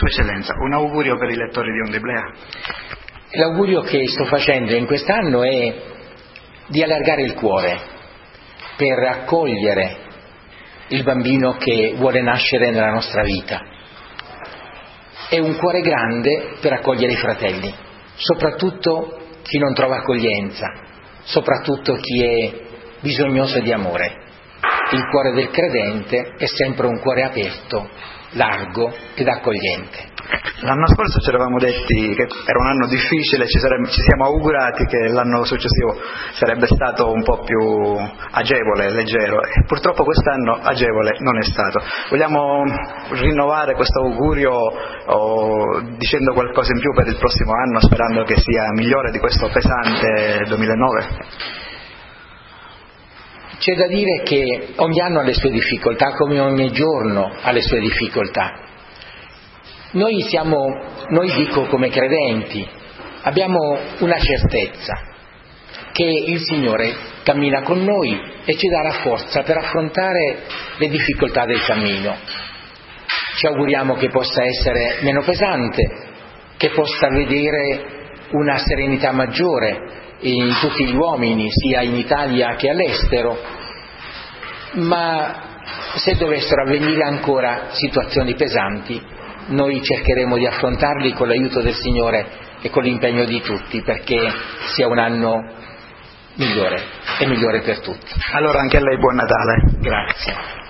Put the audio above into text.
Sua Eccellenza, un augurio per i lettori di Ondeblea. L'augurio che sto facendo in quest'anno è di allargare il cuore per accogliere il bambino che vuole nascere nella nostra vita. È un cuore grande per accogliere i fratelli, soprattutto chi non trova accoglienza, soprattutto chi è bisognoso di amore. Il cuore del credente è sempre un cuore aperto, largo ed accogliente. L'anno scorso ci eravamo detti che era un anno difficile, ci, saremmo, ci, siamo augurati che l'anno successivo sarebbe stato un po' più agevole, leggero purtroppo quest'anno agevole non è stato. Vogliamo rinnovare questo augurio oh, dicendo qualcosa in più per il prossimo anno sperando che sia migliore di questo pesante 2009? C'è da dire che ogni anno ha le sue difficoltà, come ogni giorno ha le sue difficoltà. Noi siamo, noi dico come credenti, abbiamo una certezza che il Signore cammina con noi e ci darà forza per affrontare le difficoltà del cammino. Ci auguriamo che possa essere meno pesante, che possa vedere una serenità maggiore in tutti gli uomini, sia in Italia che all'estero, ma se dovessero avvenire ancora situazioni pesanti, noi cercheremo di affrontarli con l'aiuto del Signore e con l'impegno di tutti perché sia un anno migliore e migliore per tutti. Allora anche a lei buon Natale. Grazie.